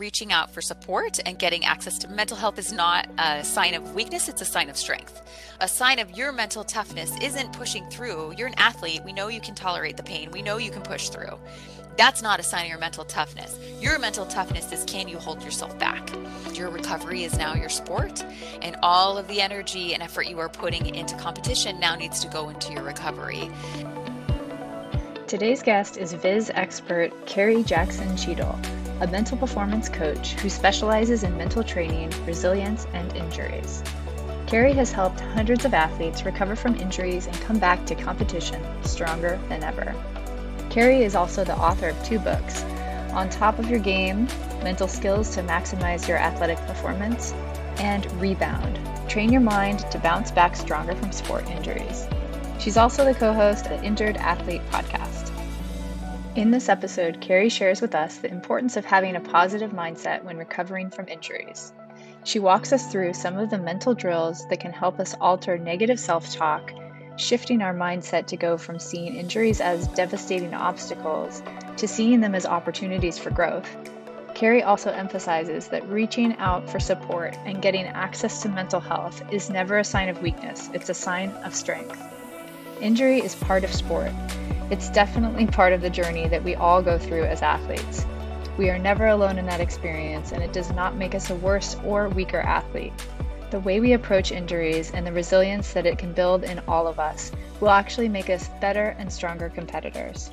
reaching out for support and getting access to mental health is not a sign of weakness, it's a sign of strength. A sign of your mental toughness isn't pushing through. You're an athlete. We know you can tolerate the pain, we know you can push through. That's not a sign of your mental toughness. Your mental toughness is can you hold yourself back? Your recovery is now your sport, and all of the energy and effort you are putting into competition now needs to go into your recovery. Today's guest is Viz expert Carrie Jackson Cheadle, a mental performance coach who specializes in mental training, resilience, and injuries. Carrie has helped hundreds of athletes recover from injuries and come back to competition stronger than ever. Carrie is also the author of two books On Top of Your Game Mental Skills to Maximize Your Athletic Performance, and Rebound Train Your Mind to Bounce Back Stronger from Sport Injuries. She's also the co host of the Injured Athlete podcast. In this episode, Carrie shares with us the importance of having a positive mindset when recovering from injuries. She walks us through some of the mental drills that can help us alter negative self talk, shifting our mindset to go from seeing injuries as devastating obstacles to seeing them as opportunities for growth. Carrie also emphasizes that reaching out for support and getting access to mental health is never a sign of weakness, it's a sign of strength. Injury is part of sport. It's definitely part of the journey that we all go through as athletes. We are never alone in that experience, and it does not make us a worse or weaker athlete. The way we approach injuries and the resilience that it can build in all of us will actually make us better and stronger competitors.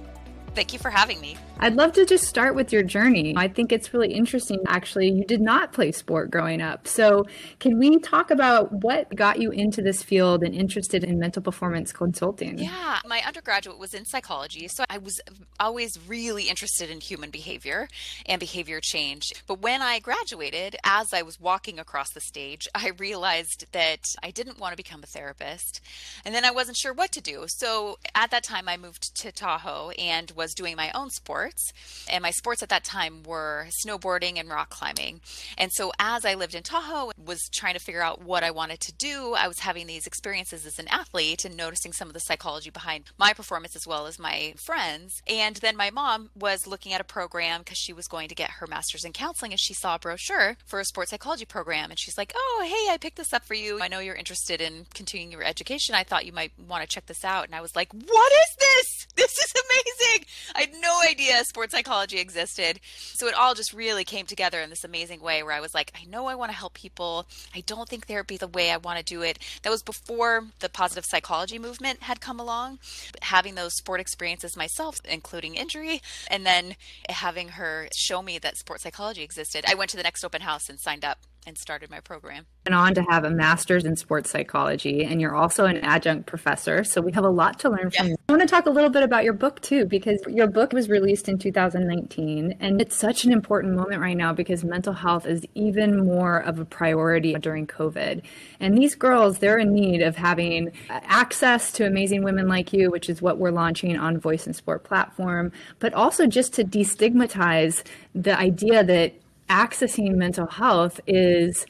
Thank you for having me. I'd love to just start with your journey. I think it's really interesting. Actually, you did not play sport growing up. So, can we talk about what got you into this field and interested in mental performance consulting? Yeah, my undergraduate was in psychology. So, I was always really interested in human behavior and behavior change. But when I graduated, as I was walking across the stage, I realized that I didn't want to become a therapist. And then I wasn't sure what to do. So, at that time, I moved to Tahoe and was doing my own sports. And my sports at that time were snowboarding and rock climbing. And so as I lived in Tahoe, and was trying to figure out what I wanted to do, I was having these experiences as an athlete and noticing some of the psychology behind my performance as well as my friends. And then my mom was looking at a program because she was going to get her master's in counseling and she saw a brochure for a sports psychology program. And she's like, Oh, hey, I picked this up for you. I know you're interested in continuing your education. I thought you might want to check this out. And I was like, What is this? This is amazing. I had no idea sports psychology existed. So it all just really came together in this amazing way where I was like, I know I want to help people. I don't think therapy the way I want to do it. That was before the positive psychology movement had come along. Having those sport experiences myself, including injury, and then having her show me that sports psychology existed, I went to the next open house and signed up and started my program. And on to have a master's in sports psychology, and you're also an adjunct professor. So we have a lot to learn from you. I want to talk a little bit about your book too, because your book was released in 2019, and it's such an important moment right now because mental health is even more of a priority during COVID. And these girls, they're in need of having access to amazing women like you, which is what we're launching on Voice in Sport platform, but also just to destigmatize the idea that accessing mental health is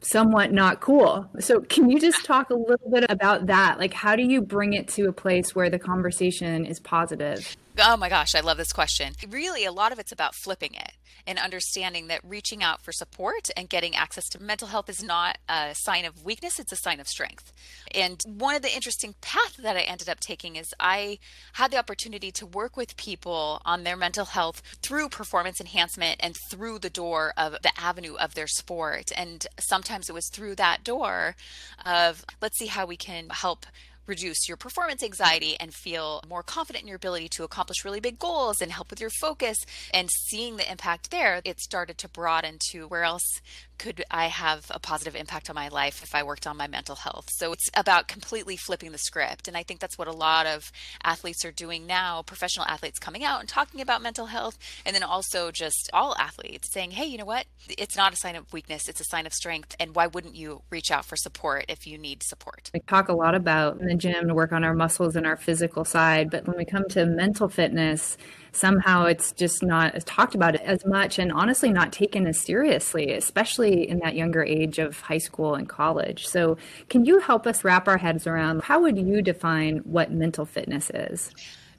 somewhat not cool. So, can you just talk a little bit about that? Like, how do you bring it to a place where the conversation is positive? Oh my gosh, I love this question. Really, a lot of it's about flipping it and understanding that reaching out for support and getting access to mental health is not a sign of weakness, it's a sign of strength. And one of the interesting paths that I ended up taking is I had the opportunity to work with people on their mental health through performance enhancement and through the door of the avenue of their sport. And sometimes it was through that door of let's see how we can help reduce your performance anxiety and feel more confident in your ability to accomplish really big goals and help with your focus and seeing the impact there it started to broaden to where else could I have a positive impact on my life if I worked on my mental health? So it's about completely flipping the script. And I think that's what a lot of athletes are doing now, professional athletes coming out and talking about mental health. And then also just all athletes saying, hey, you know what? It's not a sign of weakness, it's a sign of strength. And why wouldn't you reach out for support if you need support? We talk a lot about in the gym to work on our muscles and our physical side. But when we come to mental fitness, somehow it's just not talked about as much and honestly not taken as seriously, especially in that younger age of high school and college. So, can you help us wrap our heads around how would you define what mental fitness is?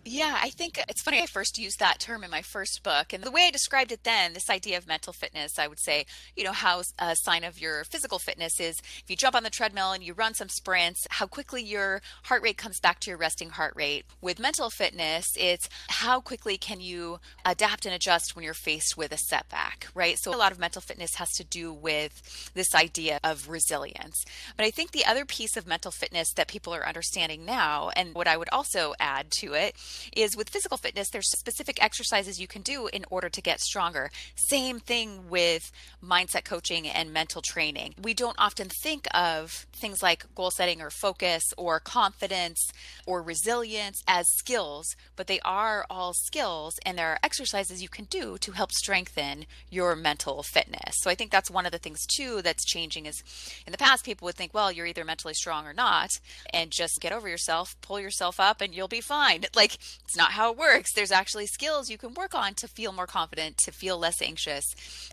Yeah, I think uh, it's funny. I first used that term in my first book. And the way I described it then, this idea of mental fitness, I would say, you know, how a sign of your physical fitness is if you jump on the treadmill and you run some sprints, how quickly your heart rate comes back to your resting heart rate. With mental fitness, it's how quickly can you adapt and adjust when you're faced with a setback, right? So a lot of mental fitness has to do with this idea of resilience. But I think the other piece of mental fitness that people are understanding now, and what I would also add to it, is with physical fitness, there's specific exercises you can do in order to get stronger. Same thing with mindset coaching and mental training. We don't often think of things like goal setting or focus or confidence or resilience as skills, but they are all skills and there are exercises you can do to help strengthen your mental fitness. So I think that's one of the things too that's changing is in the past people would think, well, you're either mentally strong or not and just get over yourself, pull yourself up and you'll be fine. Like it's not how it works. There's actually skills you can work on to feel more confident, to feel less anxious.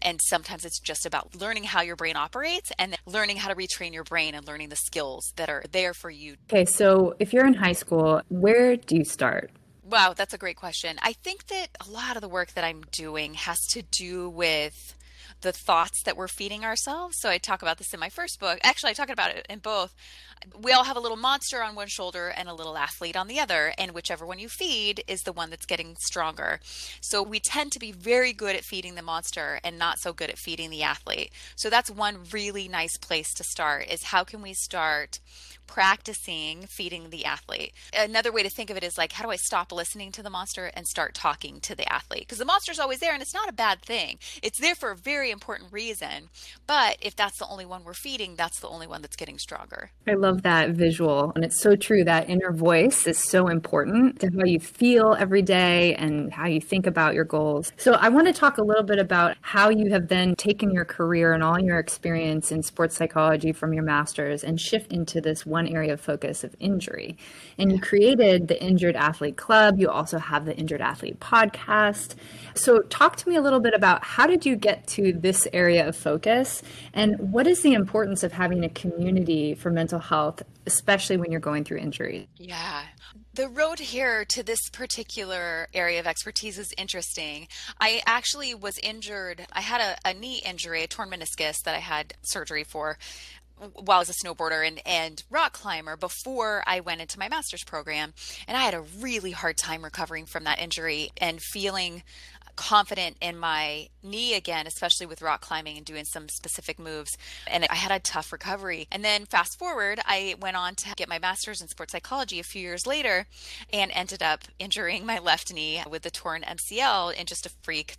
And sometimes it's just about learning how your brain operates and learning how to retrain your brain and learning the skills that are there for you. Okay, so if you're in high school, where do you start? Wow, that's a great question. I think that a lot of the work that I'm doing has to do with the thoughts that we're feeding ourselves. So I talk about this in my first book. Actually, I talk about it in both. We all have a little monster on one shoulder and a little athlete on the other, and whichever one you feed is the one that's getting stronger. So we tend to be very good at feeding the monster and not so good at feeding the athlete. So that's one really nice place to start is how can we start practicing feeding the athlete. Another way to think of it is like, how do I stop listening to the monster and start talking to the athlete? Because the monster's always there and it's not a bad thing. It's there for a very important reason. But if that's the only one we're feeding, that's the only one that's getting stronger. I love that visual. And it's so true that inner voice is so important to how you feel every day and how you think about your goals. So I want to talk a little bit about how you have then taken your career and all your experience in sports psychology from your master's and shift into this one area of focus of injury. And you created the Injured Athlete Club. You also have the Injured Athlete podcast. So, talk to me a little bit about how did you get to this area of focus and what is the importance of having a community for mental health, especially when you're going through injuries? Yeah. The road here to this particular area of expertise is interesting. I actually was injured. I had a, a, knee injury, a torn meniscus that I had surgery for while I was a snowboarder and, and rock climber before I went into my master's program. And I had a really hard time recovering from that injury and feeling confident in my knee again, especially with rock climbing and doing some specific moves. And I had a tough recovery. And then fast forward, I went on to get my master's in sports psychology a few years later and ended up injuring my left knee with a torn MCL in just a freak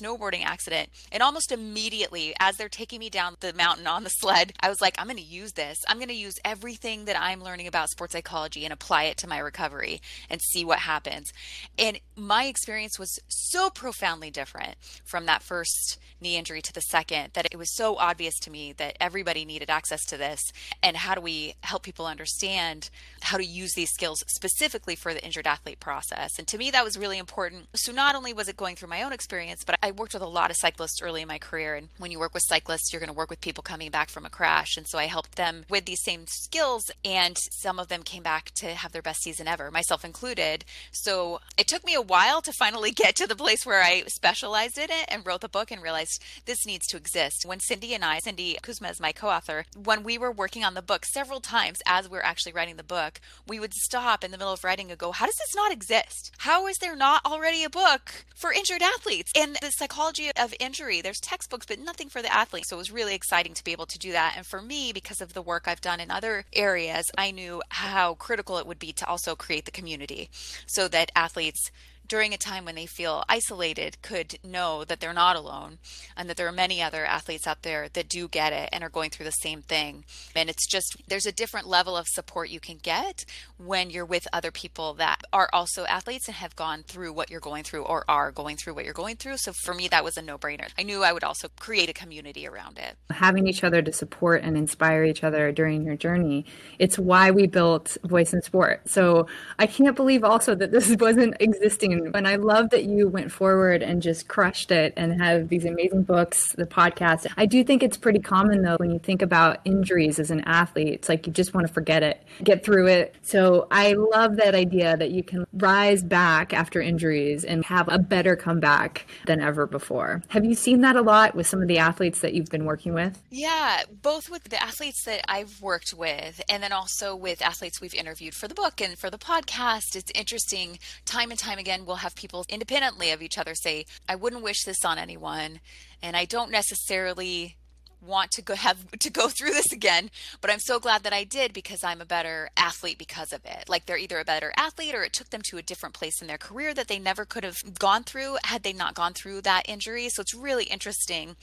snowboarding accident. And almost immediately, as they're taking me down the mountain on the sled, I was like, I'm going to use this. I'm going to use everything that I'm learning about sports psychology and apply it to my recovery and see what happens. And my experience was so profoundly different from that first knee injury to the second that it was so obvious to me that everybody needed access to this. And how do we help people understand how to use these skills specifically for the injured athlete process? And to me, that was really important. So not only was it going through my own experience, but I worked with a lot of cyclists early in my career. And when you work with cyclists, you're going to work with people coming back from a crash. And so I helped them with these same skills. And some of them came back to have their best season ever, myself included. So it took me a while to finally get to the place where I specialized in it and wrote the book and realized this needs to exist. When Cindy and I, Cindy Kuzma is my co author, when we were working on the book several times as we are actually writing the book, we would stop in the middle of writing and go, How does this not exist? How is there not already a book for injured athletes? And the psychology of injury, there's textbooks, but nothing for the athlete. So it was really exciting to be able to do that. And for me, because of the work I've done in other areas, I knew how critical it would be to also create the community so that athletes during a time when they feel isolated could know that they're not alone and that there are many other athletes out there that do get it and are going through the same thing. And it's just there's a different level of support you can get when you're with other people that are also athletes and have gone through what you're going through or are going through what you're going through. So for me, that was a no brainer. I knew I would also create a community around it. Having each other to support and inspire each other during your journey, it's why we built Voice in Sport. So I can't believe also that this wasn't existing And I love that you went forward and just crushed it and have these amazing books, the podcast. I do think it's pretty common though when you think about injuries as an athlete, it's like you just want to forget it, get through it. So I love that idea that you can rise back after injuries and have a better comeback than ever before. Have you seen that a lot with some of the athletes that you've been working with? Yeah, both with the athletes that I've worked with and then also with athletes we've interviewed for the book and for the podcast. It's interesting. Time and time again, we'll have people independently of each other say, I wouldn't wish this on anyone. And I don't necessarily want to go have to go through this again but i'm so glad that i did because i'm a better athlete because of it like they're either a better athlete or it took them to a different place in their career that they never could have gone through had they not gone through that injury so it's really interesting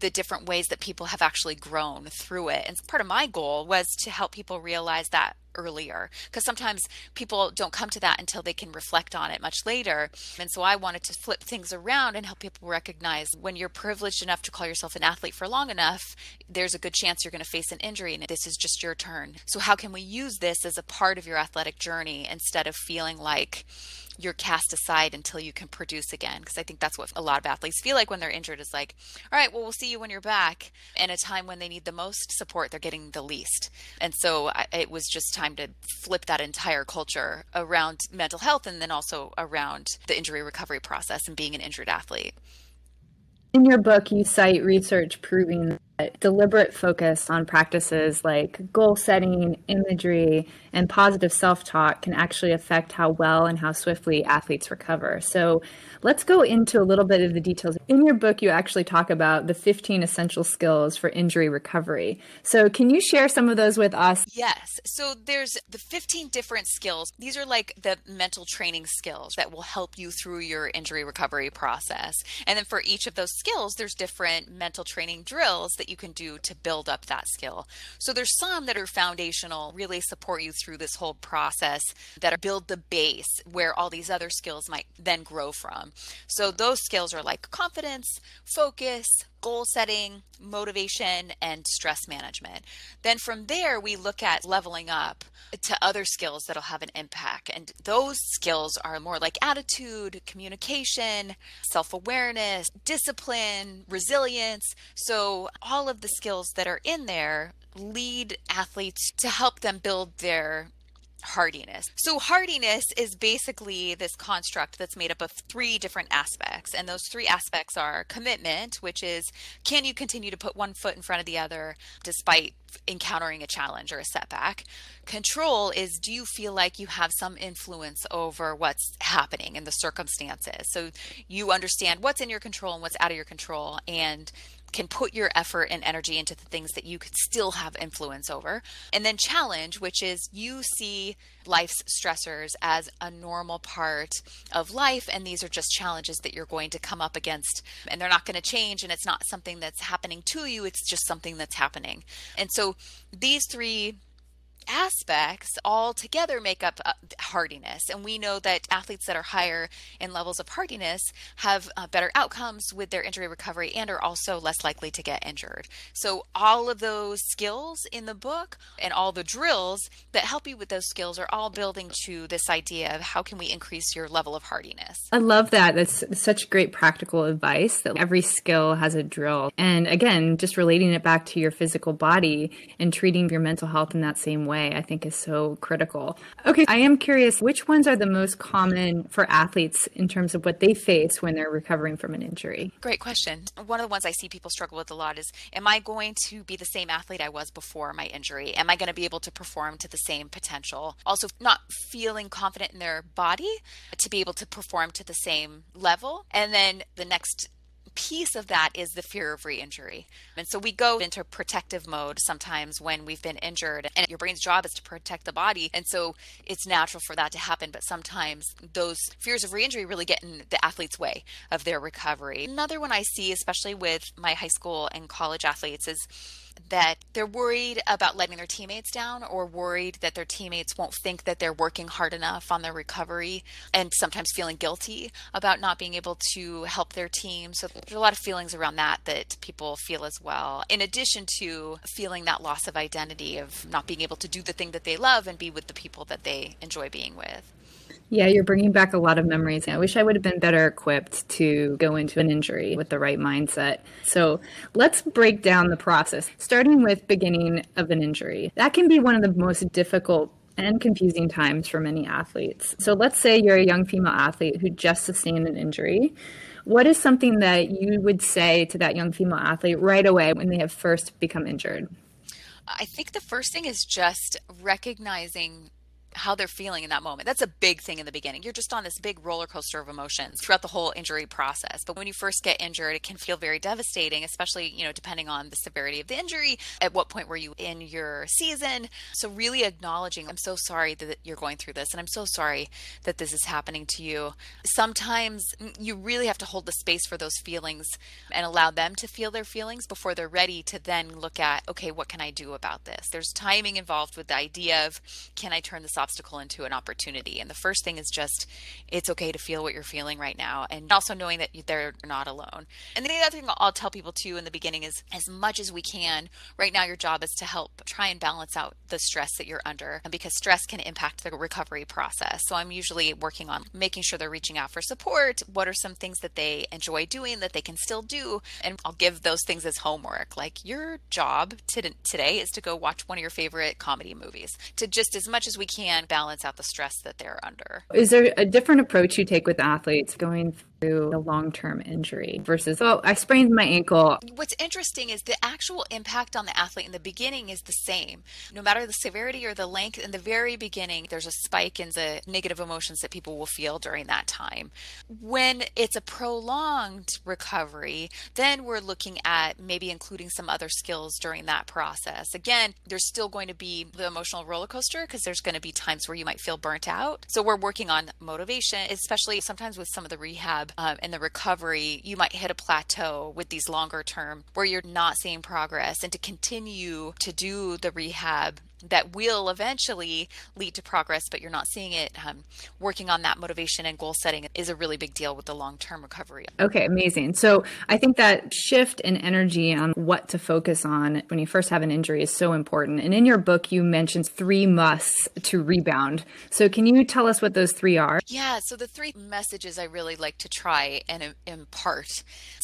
the different ways that people have actually grown through it and part of my goal was to help people realize that earlier because sometimes people don't come to that until they can reflect on it much later. And so I wanted to flip things around and help people recognize when you're privileged enough to call yourself an athlete for long enough, there's a good chance you're going to face an injury and this is just your turn. So how can we use this as a part of your athletic journey instead of feeling like you're cast aside until you can produce again because i think that's what a lot of athletes feel like when they're injured is like all right well we'll see you when you're back in a time when they need the most support they're getting the least. And so I, it was just time to flip that entire culture around mental health and then also around the injury recovery process and being an injured athlete. In your book you cite research proving deliberate focus on practices like goal setting, imagery, and positive self talk can actually affect how well and how swiftly athletes recover. So, let's go into a little bit of the details. In your book, you actually talk about the 15 essential skills for injury recovery. So, can you share some of those with us? Yes. So, there's the 15 different skills. These are like the mental training skills that will help you through your injury recovery process. And then for each of those skills, there's different mental training drills that you can do to build up that skill. So there's some that are foundational, really support you through this whole process that build the base where all these other skills might then grow from. So those skills are like confidence, focus, goal setting, motivation, and stress management. Then from there, we look at leveling up to other skills that'll have an impact. And those skills are more like attitude, communication, self awareness, discipline, resilience. So, all of the skills that are in there lead athletes to help them build their hardiness. So, hardiness is basically this construct that's made up of three different aspects. And those three aspects are commitment, which is can you continue to put one foot in front of the other despite encountering a challenge or a setback? Control is do you feel like you have some influence over what's happening in the circumstances? So, you understand what's in your control and what's out of your control. And can put your effort and energy into the things that you could still have influence over. And then challenge, which is you see life's stressors as a normal part of life. And these are just challenges that you're going to come up against. And they're not going to change. And it's not something that's happening to you, it's just something that's happening. And so these three aspects all together make up uh, hardiness. And we know that athletes that are higher in levels of hardiness have uh, better outcomes with their injury recovery and are also less likely to get injured. So, all of those skills in the book and all the drills that help you with those skills are all building to this idea of how can we increase your level of hardiness. I love that. That's such great practical advice that every skill has a drill. And again, just relating it back to your physical body and treating your mental health in that same way way, I think is so critical. Okay, I am curious which ones are the most common for athletes in terms of what they face when they're recovering from an injury? Great question. One of the ones I see people struggle with a lot is Am I going to be the same athlete I was before my injury? Am I going to be able to perform to the same potential? Also, not feeling confident in their body to be able to perform to the same level. And then the next piece of that is the fear of re-injury. And so we go into protective mode sometimes when we've been injured and your brain's job is to protect the body. And so it's natural for that to happen, but sometimes those fears of re-injury really get in the athlete's way of their recovery. Another one I see especially with my high school and college athletes is that they're worried about letting their teammates down or worried that their teammates won't think that they're working hard enough on their recovery and sometimes feeling guilty about not being able to help their team. So there's a lot of feelings around that that people feel as well. In addition to feeling that loss of identity of not being able to do the thing that they love and be with the people that they enjoy being with. Yeah, you're bringing back a lot of memories. I wish I would have been better equipped to go into an injury with the right mindset. So let's break down the process, starting with beginning of an injury. That can be one of the most difficult and confusing times for many athletes. So let's say you're a young female athlete who just sustained an injury. What is something that you would say to that young female athlete right away when they have first become injured? I think the first thing is just recognizing how they're feeling in that moment. That's a big thing in the beginning. You're just on this big roller coaster of emotions throughout the whole injury process. But when you first get injured, it can feel very devastating, especially, you know, depending on the severity of the injury. At what point were you in your season? So really acknowledging, I'm so sorry that you're going through this and I'm so sorry that this is happening to you. Sometimes you really have to hold the space for those feelings and allow them to feel their feelings before they're ready to then look at, okay, what can I do about this? There's timing involved with the idea of can I turn this obstacle into an opportunity. And the first thing is just it's okay to feel what you're feeling right now, and also knowing that they're not alone. And the other thing I'll tell people too in the beginning is as much as we can, right now your job is to help try and balance out the stress that you're under because stress can impact the recovery process. So I'm usually working on making sure they're reaching out for support. What are some things that they enjoy doing that they can still do? And I'll give those things as homework. Like your job today is to go watch one of your favorite comedy movies, to just as much as we can can balance out the stress that they're under. Is there a different approach you take with athletes going through a long term injury versus, oh, I sprained my ankle? What's interesting is the actual impact on the athlete in the beginning is the same. No matter the severity or the length, in the very beginning, there's a spike in the negative emotions that people will feel during that time. When it's a prolonged recovery, then we're looking at maybe including some other skills during that process. Again, there's still going to be the emotional roller coaster because there's going to be times where you might feel burnt out. So we're working on motivation, especially sometimes with some of the rehab um, and the recovery. You might hit a plateau with these longer term where you're not seeing progress, and to continue to do the rehab that will eventually lead to progress, but you're not seeing it. Um, working on that motivation and goal setting is a really big deal with the long term recovery. Okay, amazing. So I think that shift in energy on what to focus on when you first have an injury is so important. And in your book, you mentioned three musts to rebound. So can you tell us what those three are? Yeah, so the three messages I really like to try and impart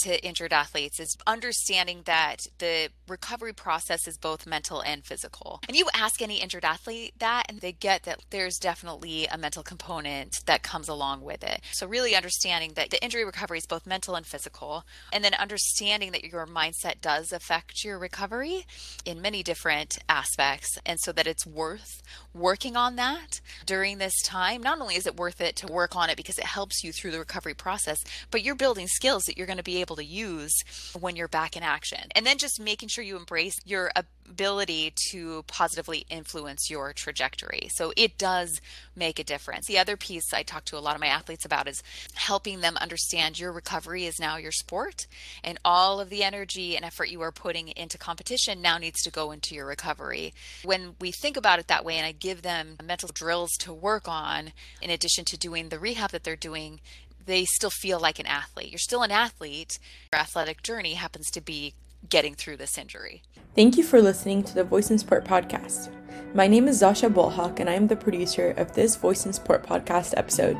to injured athletes is understanding that the recovery process is both mental and physical. And you ask any injured athlete that, and they get that there's definitely a mental component that comes along with it. So, really understanding that the injury recovery is both mental and physical, and then understanding that your mindset does affect your recovery in many different aspects, and so that it's worth working on that during this time. Not only is it worth it to work on it because it helps you through the recovery process, but you're building skills that you're going to be able to use when you're back in action. And then just making sure you embrace your ability to positively influence your trajectory. So it does make a difference. The other piece I talk to a lot of my athletes about is helping them understand your recovery is now your sport and all of the energy and effort you are putting into competition now needs to go into your recovery. When we think about it that way and I give them mental drills to work on in addition to doing the rehab that they're doing, they still feel like an athlete. You're still an athlete. Your athletic journey happens to be getting through this injury. Thank you for listening to the Voice in Sport podcast. My name is Zasha Bolhak, and I am the producer of this Voice in Sport podcast episode.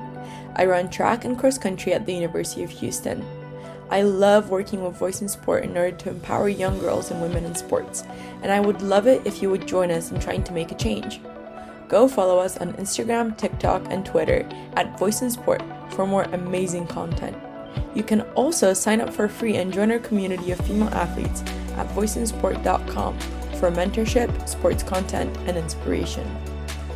I run track and cross country at the University of Houston. I love working with Voice in Sport in order to empower young girls and women in sports, and I would love it if you would join us in trying to make a change. Go follow us on Instagram, TikTok, and Twitter at Voice in Sport for more amazing content. You can also sign up for free and join our community of female athletes at voiceinsport.com for mentorship, sports content, and inspiration.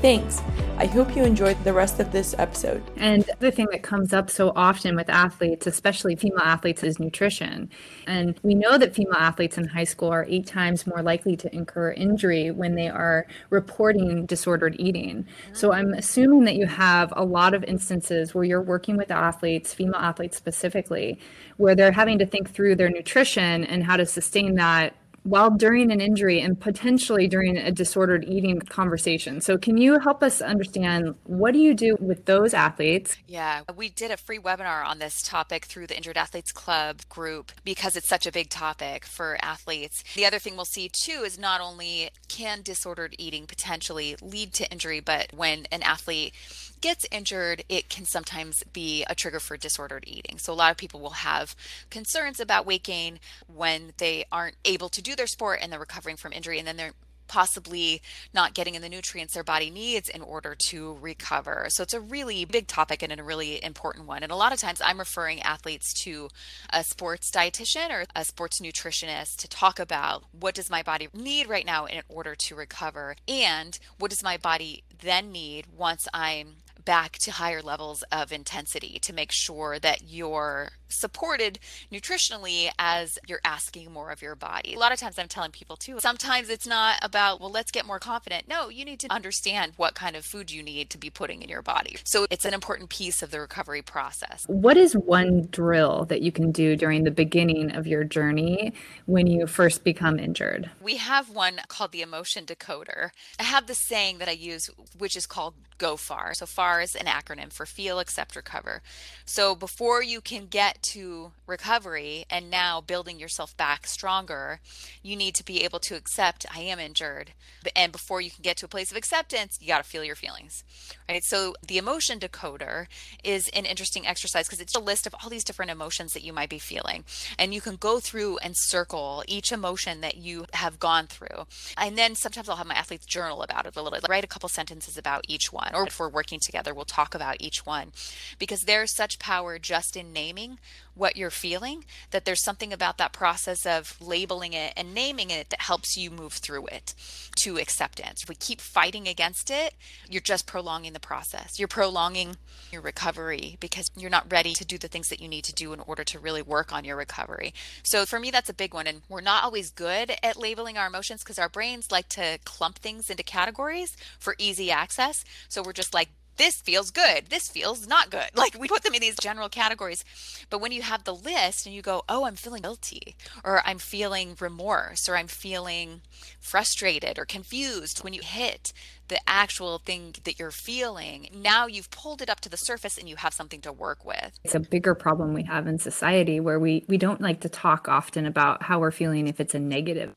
Thanks. I hope you enjoyed the rest of this episode. And the thing that comes up so often with athletes, especially female athletes, is nutrition. And we know that female athletes in high school are eight times more likely to incur injury when they are reporting disordered eating. So I'm assuming that you have a lot of instances where you're working with athletes, female athletes specifically, where they're having to think through their nutrition and how to sustain that while during an injury and potentially during a disordered eating conversation. So, can you help us understand what do you do with those athletes? Yeah, we did a free webinar on this topic through the Injured Athletes Club group because it's such a big topic for athletes. The other thing we'll see too is not only can disordered eating potentially lead to injury, but when an athlete gets injured, it can sometimes be a trigger for disordered eating. So, a lot of people will have concerns about weight gain when they aren't able to do their sport and they're recovering from injury, and then they're possibly not getting in the nutrients their body needs in order to recover. So it's a really big topic and a really important one. And a lot of times I'm referring athletes to a sports dietitian or a sports nutritionist to talk about what does my body need right now in order to recover and what does my body then need once I'm back to higher levels of intensity to make sure that you're supported nutritionally as you're asking more of your body. A lot of times I'm telling people too, sometimes it's not about, well, let's get more confident. No, you need to understand what kind of food you need to be putting in your body. So it's an important piece of the recovery process. What is one drill that you can do during the beginning of your journey when you first become injured? We have one called the emotion decoder. I have this saying that I use, which is called go far. So far is an acronym for feel, accept, recover. So before you can get to recovery and now building yourself back stronger, you need to be able to accept I am injured. And before you can get to a place of acceptance, you got to feel your feelings. Right? So the emotion decoder is an interesting exercise because it's a list of all these different emotions that you might be feeling. And you can go through and circle each emotion that you have gone through. And then sometimes I'll have my athletes journal about it a little bit, write a couple sentences about each one. Or if we're working together, we'll talk about each one because there's such power just in naming what you're feeling, that there's something about that process of labeling it and naming it that helps you move through it to acceptance. If we keep fighting against it, you're just prolonging the process. You're prolonging your recovery because you're not ready to do the things that you need to do in order to really work on your recovery. So for me, that's a big one. And we're not always good at labeling our emotions because our brains like to clump things into categories for easy access. So we're just like this feels good. This feels not good. Like we put them in these general categories. But when you have the list and you go, oh, I'm feeling guilty, or I'm feeling remorse, or I'm feeling frustrated or confused, when you hit the actual thing that you're feeling, now you've pulled it up to the surface and you have something to work with. It's a bigger problem we have in society where we, we don't like to talk often about how we're feeling if it's a.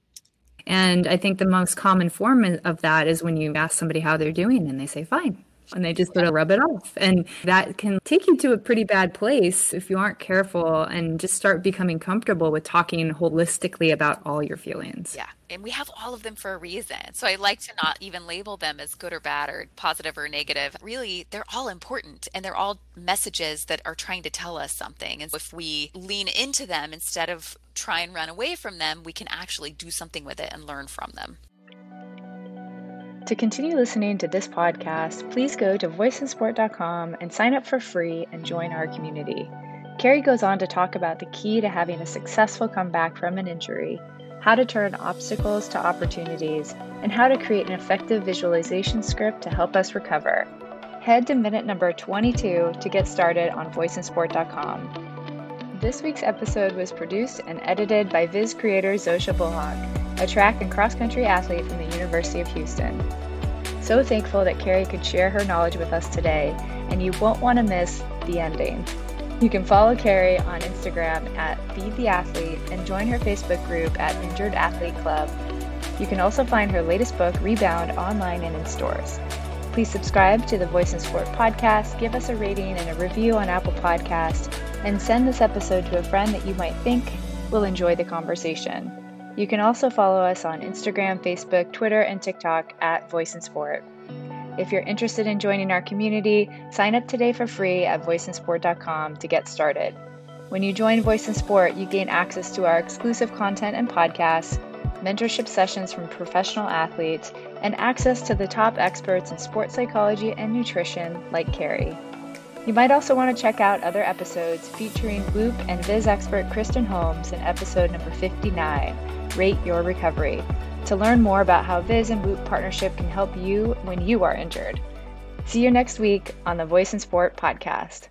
And I think the most common form of that is when you ask somebody how they're doing and they say, fine and they just sort of rub it off. And that can take you to a pretty bad place if you aren't careful and just start becoming comfortable with talking holistically about all your feelings. Yeah. And we have all of them for a reason. So I like to not even label them as good or bad or positive or negative. Really, they're all important and they're all messages that are trying to tell us something. And if we lean into them instead of try and run away from them, we can actually do something with it and learn from them. To continue listening to this podcast, please go to voiceinsport.com and sign up for free and join our community. Carrie goes on to talk about the key to having a successful comeback from an injury, how to turn obstacles to opportunities, and how to create an effective visualization script to help us recover. Head to minute number 22 to get started on voiceinsport.com. This week's episode was produced and edited by Viz creator Zosha Bullock a track and cross country athlete from the University of Houston. So thankful that Carrie could share her knowledge with us today, and you won't want to miss the ending. You can follow Carrie on Instagram at Feed the Athlete and join her Facebook group at Injured Athlete Club. You can also find her latest book, Rebound, online and in stores. Please subscribe to the Voice in Sport podcast, give us a rating and a review on Apple Podcast, and send this episode to a friend that you might think will enjoy the conversation. You can also follow us on Instagram, Facebook, Twitter, and TikTok at Voice in Sport. If you're interested in joining our community, sign up today for free at voiceinsport.com to get started. When you join Voice in Sport, you gain access to our exclusive content and podcasts, mentorship sessions from professional athletes, and access to the top experts in sports psychology and nutrition like Carrie. You might also want to check out other episodes featuring Whoop and Viz expert Kristen Holmes in episode number 59 Rate Your Recovery to learn more about how Viz and Whoop partnership can help you when you are injured. See you next week on the Voice in Sport podcast.